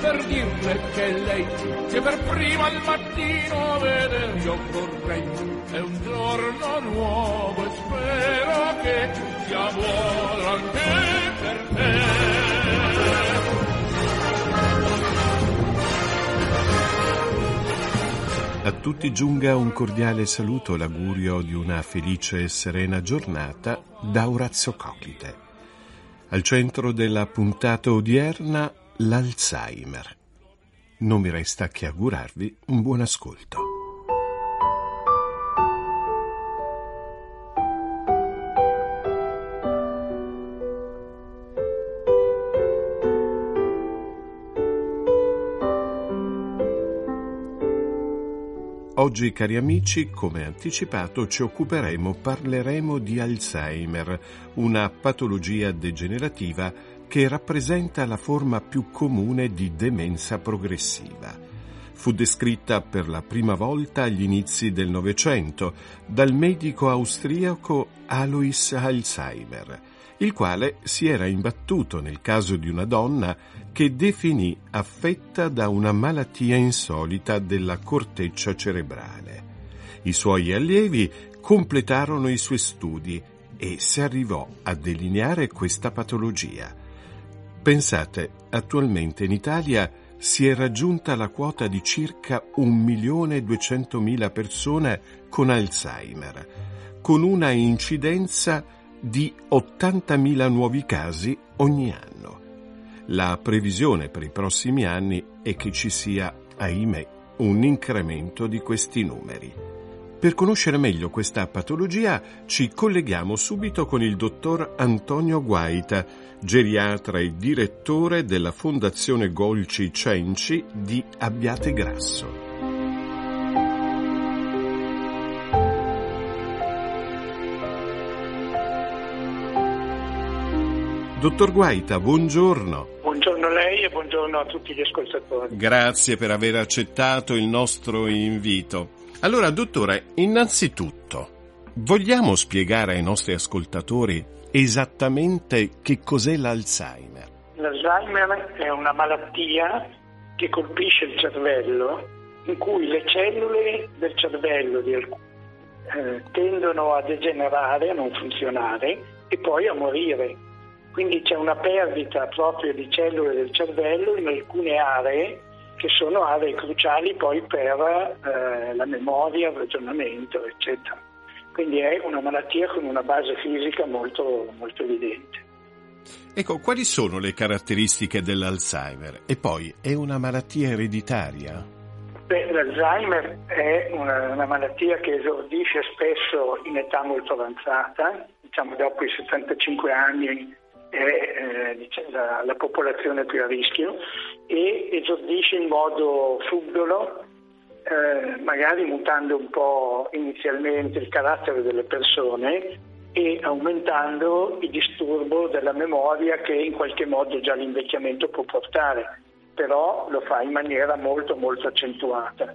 per dirle che lei che per prima al mattino veder io vorrei. È un giorno nuovo e spero che sia buono anche per te. A tutti giunga un cordiale saluto l'augurio di una felice e serena giornata da Orazio Coclite. Al centro della puntata odierna l'Alzheimer. Non mi resta che augurarvi un buon ascolto. Oggi, cari amici, come anticipato, ci occuperemo, parleremo di Alzheimer, una patologia degenerativa che rappresenta la forma più comune di demenza progressiva. Fu descritta per la prima volta agli inizi del Novecento dal medico austriaco Alois Alzheimer il quale si era imbattuto nel caso di una donna che definì affetta da una malattia insolita della corteccia cerebrale. I suoi allievi completarono i suoi studi e si arrivò a delineare questa patologia. Pensate, attualmente in Italia si è raggiunta la quota di circa 1.200.000 persone con Alzheimer, con una incidenza di 80.000 nuovi casi ogni anno. La previsione per i prossimi anni è che ci sia, ahimè, un incremento di questi numeri. Per conoscere meglio questa patologia ci colleghiamo subito con il dottor Antonio Guaita, geriatra e direttore della Fondazione Golci Cenci di Abbiate Grasso. Dottor Guaita, buongiorno. Buongiorno a lei e buongiorno a tutti gli ascoltatori. Grazie per aver accettato il nostro invito. Allora, dottore, innanzitutto, vogliamo spiegare ai nostri ascoltatori esattamente che cos'è l'Alzheimer? L'Alzheimer è una malattia che colpisce il cervello in cui le cellule del cervello alcuni eh, tendono a degenerare, a non funzionare e poi a morire quindi c'è una perdita proprio di cellule del cervello in alcune aree che sono aree cruciali poi per eh, la memoria, il ragionamento, eccetera. Quindi è una malattia con una base fisica molto, molto evidente. Ecco, quali sono le caratteristiche dell'Alzheimer? E poi, è una malattia ereditaria? Beh, l'Alzheimer è una, una, malattia che esordisce spesso in età molto avanzata, diciamo dopo i 75 anni è eh, diciamo, la, la, popolazione più a rischio e esordisce in modo subdolo, eh, magari mutando un po' inizialmente il carattere delle persone e aumentando il disturbo della memoria che in qualche modo già l'invecchiamento può portare, però lo fa in maniera molto molto accentuata.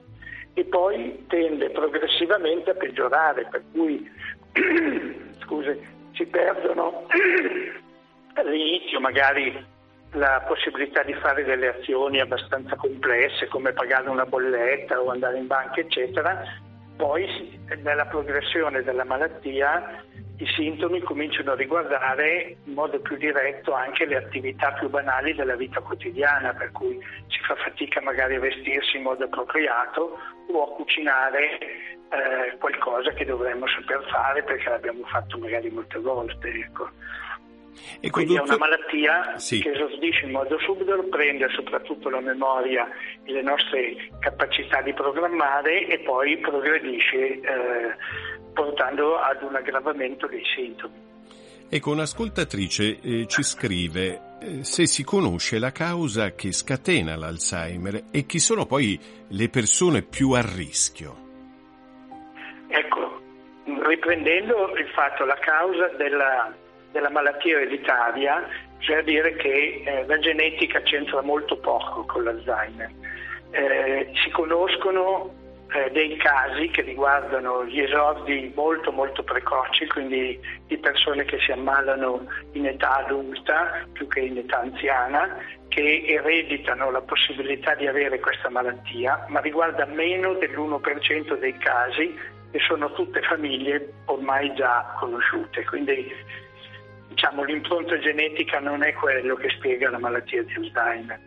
E poi tende progressivamente a peggiorare, per cui scusi, si perdono all'inizio magari la possibilità di fare delle azioni abbastanza complesse come pagare una bolletta o andare in banca eccetera, poi nella progressione della malattia i sintomi cominciano a riguardare in modo più diretto anche le attività più banali della vita quotidiana, per cui si fa fatica magari a vestirsi in modo appropriato o a cucinare eh, qualcosa che dovremmo saper fare perché l'abbiamo fatto magari molte volte. Ecco. E Quindi è una malattia sì. che esordisce in modo subito, prende soprattutto la memoria e le nostre capacità di programmare e poi progredisce eh, portando ad un aggravamento dei sintomi. Ecco, un'ascoltatrice eh, ci scrive eh, se si conosce la causa che scatena l'Alzheimer e chi sono poi le persone più a rischio. Ecco, riprendendo il fatto, la causa della, della malattia ereditaria, cioè dire che eh, la genetica c'entra molto poco con l'Alzheimer. Eh, si conoscono eh, dei casi che riguardano gli esordi molto molto precoci, quindi di persone che si ammalano in età adulta più che in età anziana, che ereditano la possibilità di avere questa malattia, ma riguarda meno dell'1% dei casi e sono tutte famiglie ormai già conosciute. Quindi diciamo, l'impronta genetica non è quello che spiega la malattia di Alzheimer.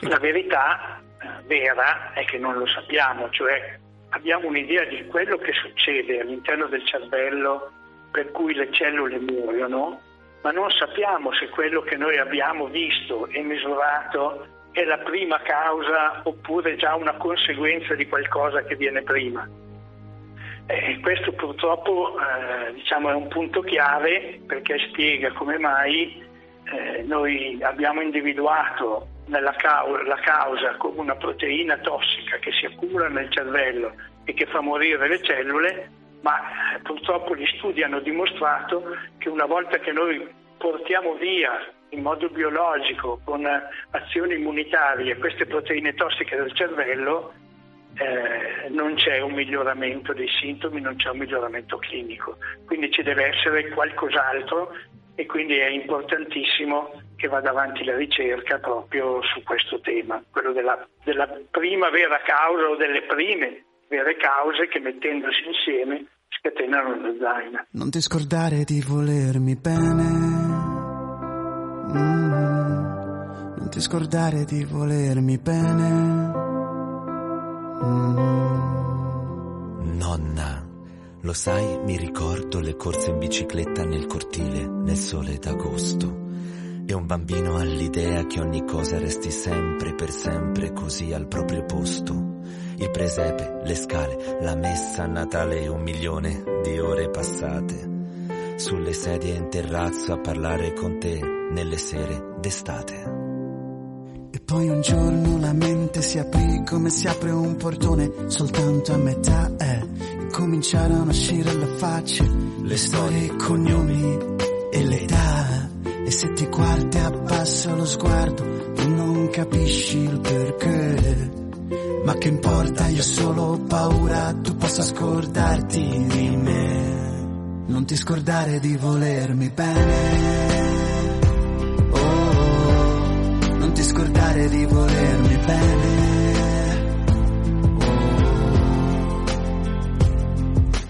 La verità eh, vera è che non lo sappiamo, cioè abbiamo un'idea di quello che succede all'interno del cervello per cui le cellule muoiono, ma non sappiamo se quello che noi abbiamo visto e misurato è la prima causa oppure già una conseguenza di qualcosa che viene prima. E questo purtroppo eh, diciamo, è un punto chiave perché spiega come mai eh, noi abbiamo individuato causa, la causa come una proteina tossica che si accumula nel cervello e che fa morire le cellule, ma eh, purtroppo gli studi hanno dimostrato che una volta che noi portiamo via in modo biologico con azioni immunitarie queste proteine tossiche del cervello, eh, non c'è un miglioramento dei sintomi, non c'è un miglioramento clinico. Quindi ci deve essere qualcos'altro e quindi è importantissimo che vada avanti la ricerca proprio su questo tema, quello della, della prima vera causa o delle prime vere cause che mettendosi insieme scatenano l'Alzheimer. Non ti scordare di volermi bene. Mm, non ti scordare di volermi bene. Nonna, lo sai, mi ricordo le corse in bicicletta nel cortile, nel sole d'agosto. E un bambino ha l'idea che ogni cosa resti sempre per sempre così al proprio posto. Il presepe, le scale, la messa a Natale e un milione di ore passate. Sulle sedie in terrazzo a parlare con te nelle sere d'estate. Poi un giorno la mente si aprì come si apre un portone soltanto a metà e cominciarono a uscire alle facce le storie, i cognomi e l'età. E se ti guardi abbassa lo sguardo non capisci il perché. Ma che importa, io ho solo paura tu possa scordarti di me. Non ti scordare di volermi bene scordare di volermi bene. Oh.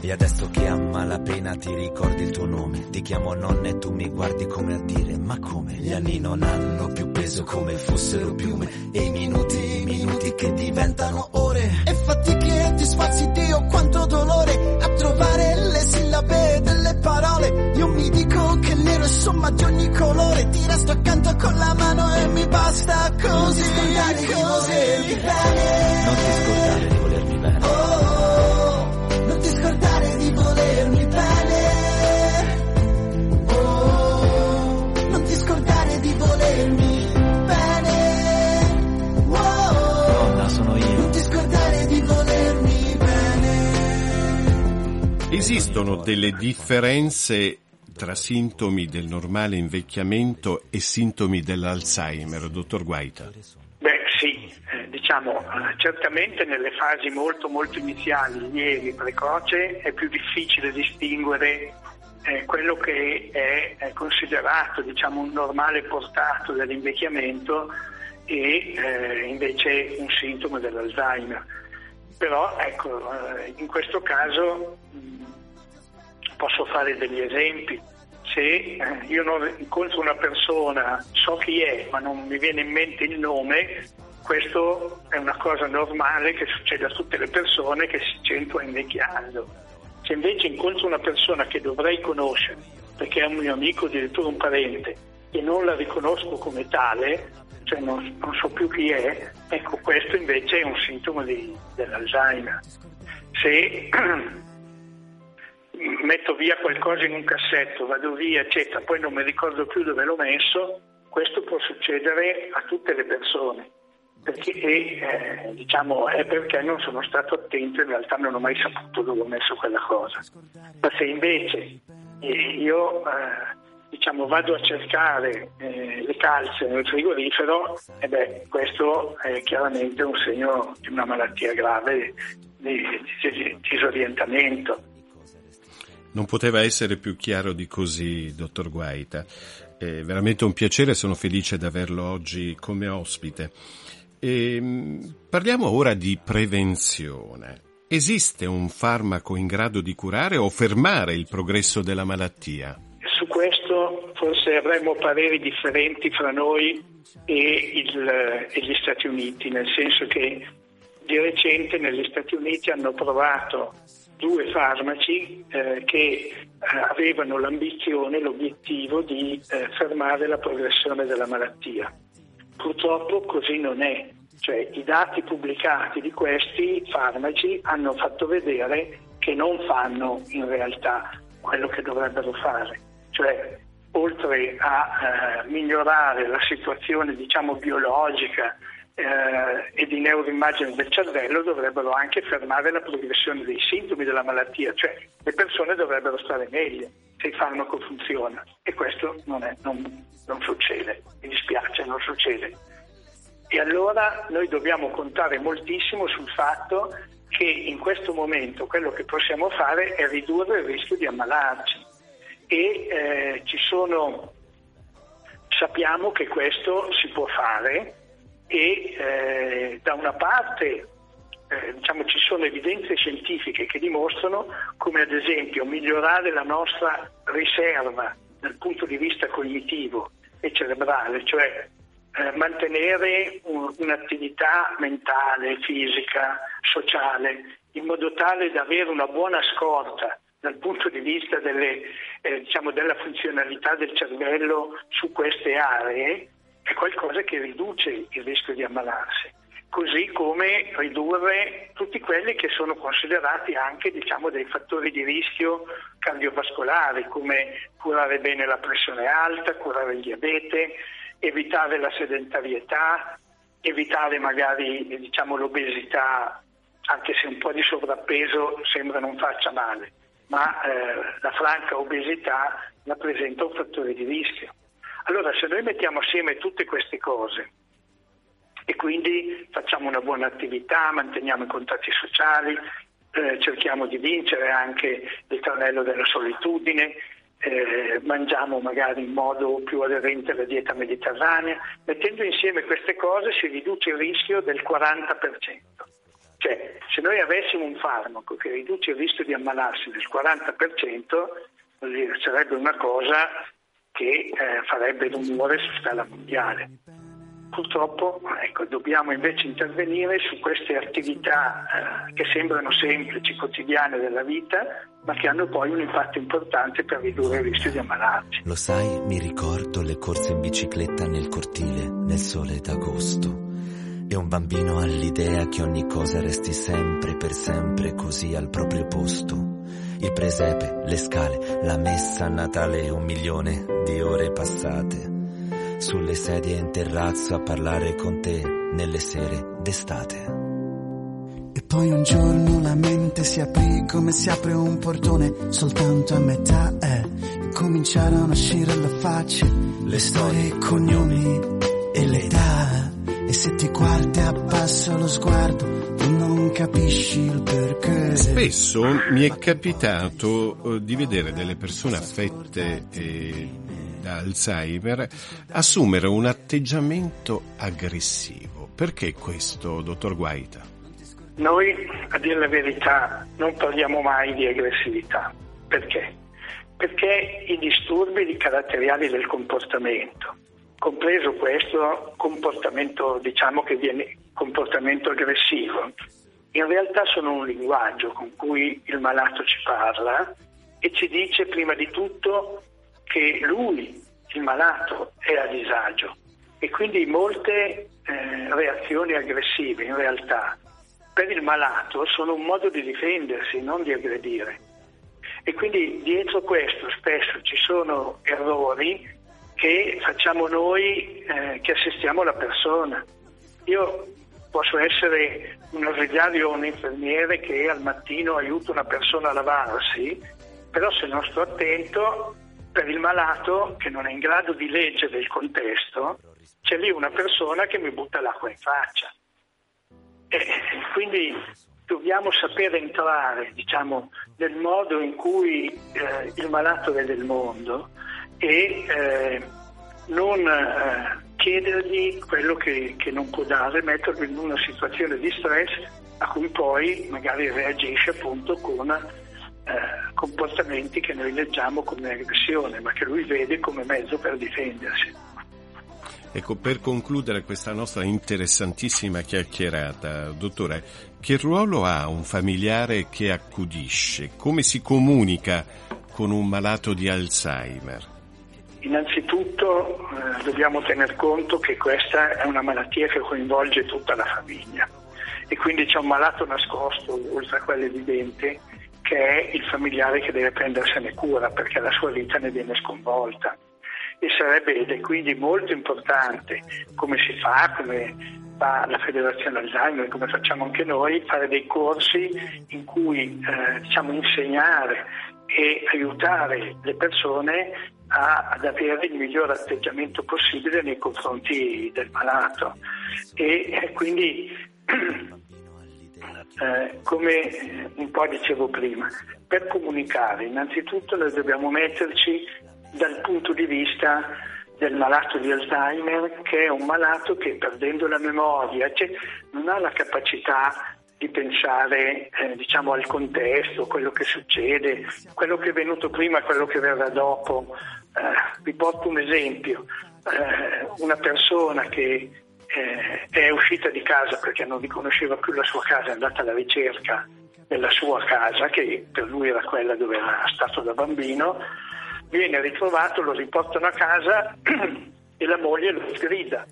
E adesso che a malapena ti ricordi il tuo nome, ti chiamo nonna e tu mi guardi come a dire, ma come? Gli anni non hanno più peso come fossero piume, e i minuti, i minuti che diventano ore. E fatiche e disfazzi Dio, quanto dolore colore, ti resto accanto con la mano e mi basta così. Non ti scordare di volermi bene. Non ti scordare di volermi bene. Oh, oh, non ti scordare di volermi bene. Oh, non ti scordare di volermi bene. Oh, Nonna, sono io. non ti scordare di volermi bene. Esistono delle differenze tra sintomi del normale invecchiamento e sintomi dell'Alzheimer, dottor Guaita? Beh sì, eh, diciamo eh, certamente nelle fasi molto molto iniziali, lievi, precoce, è più difficile distinguere eh, quello che è, è considerato diciamo, un normale portato dell'invecchiamento e eh, invece un sintomo dell'Alzheimer. Però ecco, eh, in questo caso posso fare degli esempi. Se eh, io non incontro una persona, so chi è, ma non mi viene in mente il nome, questo è una cosa normale che succede a tutte le persone che si sentono invecchiando. Se invece incontro una persona che dovrei conoscere, perché è un mio amico, addirittura un parente, e non la riconosco come tale, cioè non, non so più chi è, ecco questo invece è un sintomo di, dell'Alzheimer. Se metto via qualcosa in un cassetto, vado via, eccetera, poi non mi ricordo più dove l'ho messo, questo può succedere a tutte le persone. perché, eh, diciamo, è perché non sono stato attento, in realtà non ho mai saputo dove ho messo quella cosa. Ma se invece eh, io eh, diciamo, vado a cercare eh, le calze nel frigorifero, e beh, questo è chiaramente un segno di una malattia grave di, di, di disorientamento. Non poteva essere più chiaro di così, dottor Guaita. È veramente un piacere, sono felice di averlo oggi come ospite. E, ehm, parliamo ora di prevenzione. Esiste un farmaco in grado di curare o fermare il progresso della malattia? Su questo forse avremmo pareri differenti fra noi e, il, e gli Stati Uniti, nel senso che di recente negli Stati Uniti hanno provato due farmaci eh, che eh, avevano l'ambizione, l'obiettivo di eh, fermare la progressione della malattia. Purtroppo così non è, cioè i dati pubblicati di questi farmaci hanno fatto vedere che non fanno in realtà quello che dovrebbero fare, cioè oltre a eh, migliorare la situazione diciamo biologica eh, e di neuroimmagine del cervello dovrebbero anche fermare la progressione dei sintomi della malattia, cioè le persone dovrebbero stare meglio se il farmaco funziona e questo non, è, non, non succede, mi dispiace, non succede. E allora noi dobbiamo contare moltissimo sul fatto che in questo momento quello che possiamo fare è ridurre il rischio di ammalarci e eh, ci sono, sappiamo che questo si può fare e eh, da una parte eh, diciamo, ci sono evidenze scientifiche che dimostrano come ad esempio migliorare la nostra riserva dal punto di vista cognitivo e cerebrale, cioè eh, mantenere un, un'attività mentale, fisica, sociale, in modo tale da avere una buona scorta dal punto di vista delle, eh, diciamo, della funzionalità del cervello su queste aree, è qualcosa che riduce il rischio di ammalarsi, così come ridurre tutti quelli che sono considerati anche diciamo, dei fattori di rischio cardiovascolari, come curare bene la pressione alta, curare il diabete, evitare la sedentarietà, evitare magari diciamo, l'obesità, anche se un po' di sovrappeso sembra non faccia male, ma eh, la franca obesità rappresenta un fattore di rischio. Allora se noi mettiamo assieme tutte queste cose e quindi facciamo una buona attività, manteniamo i contatti sociali, eh, cerchiamo di vincere anche il tranello della solitudine, eh, mangiamo magari in modo più aderente alla dieta mediterranea, mettendo insieme queste cose si riduce il rischio del 40%. Cioè, se noi avessimo un farmaco che riduce il rischio di ammalarsi del 40%, sarebbe una cosa che eh, farebbe rumore su scala mondiale. Purtroppo ecco, dobbiamo invece intervenire su queste attività eh, che sembrano semplici, quotidiane della vita, ma che hanno poi un impatto importante per ridurre il rischio di ammalarsi. Lo sai, mi ricordo le corse in bicicletta nel cortile, nel sole d'agosto. E un bambino ha l'idea che ogni cosa resti sempre per sempre così al proprio posto il presepe, le scale, la messa a Natale un milione di ore passate. Sulle sedie in terrazzo a parlare con te nelle sere d'estate. E poi un giorno la mente si aprì come si apre un portone soltanto a metà eh, e cominciarono a uscire le facce, le storie, i cognomi e l'età. E se ti guardi abbassa lo sguardo, tu non capisci il perché. Spesso mi è capitato eh, di vedere delle persone affette eh, da Alzheimer assumere un atteggiamento aggressivo. Perché questo, dottor Guaita? Noi, a dire la verità, non parliamo mai di aggressività. Perché? Perché i disturbi caratteriali del comportamento compreso questo comportamento, diciamo che viene comportamento aggressivo, in realtà sono un linguaggio con cui il malato ci parla e ci dice prima di tutto che lui, il malato, è a disagio e quindi molte eh, reazioni aggressive in realtà per il malato sono un modo di difendersi, non di aggredire. E quindi dietro questo spesso ci sono errori che facciamo noi eh, che assistiamo la persona. io posso essere un ausiliario o un infermiere che al mattino aiuta una persona a lavarsi, però se non sto attento, per il malato che non è in grado di leggere il contesto, c'è lì una persona che mi butta l'acqua in faccia. E quindi dobbiamo sapere entrare diciamo, nel modo in cui eh, il malato vede il mondo e eh, non eh, chiedergli quello che, che, non può dare, metterlo in una situazione di stress a cui poi magari reagisce appunto con eh, comportamenti che noi leggiamo come aggressione, ma che lui vede come mezzo per difendersi. Ecco, per concludere questa nostra interessantissima chiacchierata, dottore, che ruolo ha un familiare che accudisce? Come si comunica con un malato di Alzheimer? Innanzitutto eh, dobbiamo tener conto che questa è una malattia che coinvolge tutta la famiglia. E quindi c'è un malato nascosto, oltre a quello evidente, che è il familiare che deve prendersene cura perché la sua vita ne viene sconvolta. E sarebbe quindi molto importante come si fa, come fa la Federazione Alzheimer, come facciamo anche noi, fare dei corsi in cui eh, diciamo, insegnare e aiutare le persone a, ad avere il miglior atteggiamento possibile nei confronti del malato e eh, quindi eh, come un po' dicevo prima, per comunicare innanzitutto noi dobbiamo metterci dal punto di vista del malato di Alzheimer, che è un malato che perdendo la memoria cioè, non ha la capacità di pensare eh, diciamo, al contesto, quello che succede, quello che è venuto prima e quello che verrà dopo. Eh, vi porto un esempio, eh, una persona che eh, è uscita di casa perché non riconosceva più la sua casa, è andata alla ricerca della sua casa, che per lui era quella dove era stato da bambino, viene ritrovato, lo riportano a casa e la moglie lo sgrida.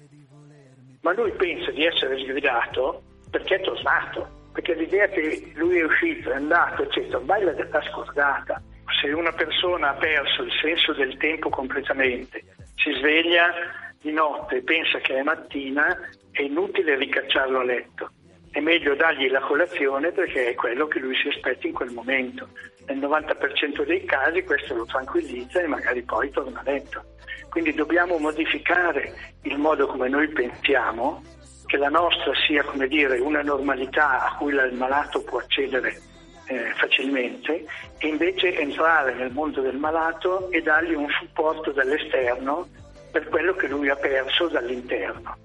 Ma lui pensa di essere sgridato perché è tornato, perché l'idea che lui è uscito, è andato, eccetera, ormai l'ha scordata. Se una persona ha perso il senso del tempo completamente, si sveglia di notte e pensa che è mattina, è inutile ricacciarlo a letto. È meglio dargli la colazione perché è quello che lui si aspetta in quel momento nel 90% dei casi questo lo tranquillizza e magari poi torna a letto. Quindi dobbiamo modificare il modo come noi pensiamo, che la nostra sia come dire, una normalità a cui il malato può accedere eh, facilmente e invece entrare nel mondo del malato e dargli un supporto dall'esterno per quello che lui ha perso dall'interno.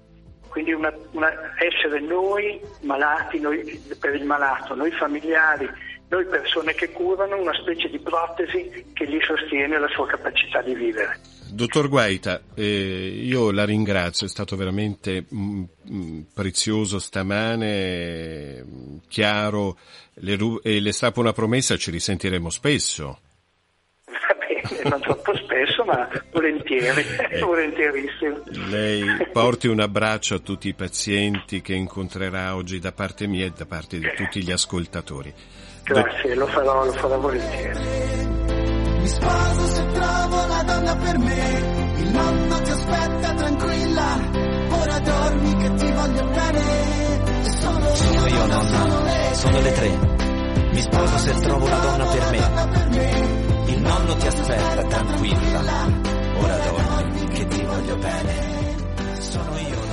Quindi una, una, essere noi malati, noi, per il malato, noi familiari, noi persone che curano una specie di protesi che gli sostiene la sua capacità di vivere. Dottor Guaita, eh, io la ringrazio, è stato veramente mh, mm, mh, mm, prezioso stamane, mh, mm, chiaro, le, e le strappo una promessa, ci risentiremo spesso. Va bene, non troppo spesso, ma volentieri, eh, volentierissimo. Lei porti un abbraccio a tutti i pazienti che incontrerà oggi da parte mia e da parte di tutti gli ascoltatori. Grazie, lo farò, lo farò volentieri. Mi sposo se trovo donna per me, il nonno ti aspetta tranquilla, ora dormi che ti voglio bene. Sono, sono io nonna, sono le tre. Mi sposo se trovo la donna per me, il nonno ti aspetta tranquilla, ora dormi che ti voglio bene. Sono io.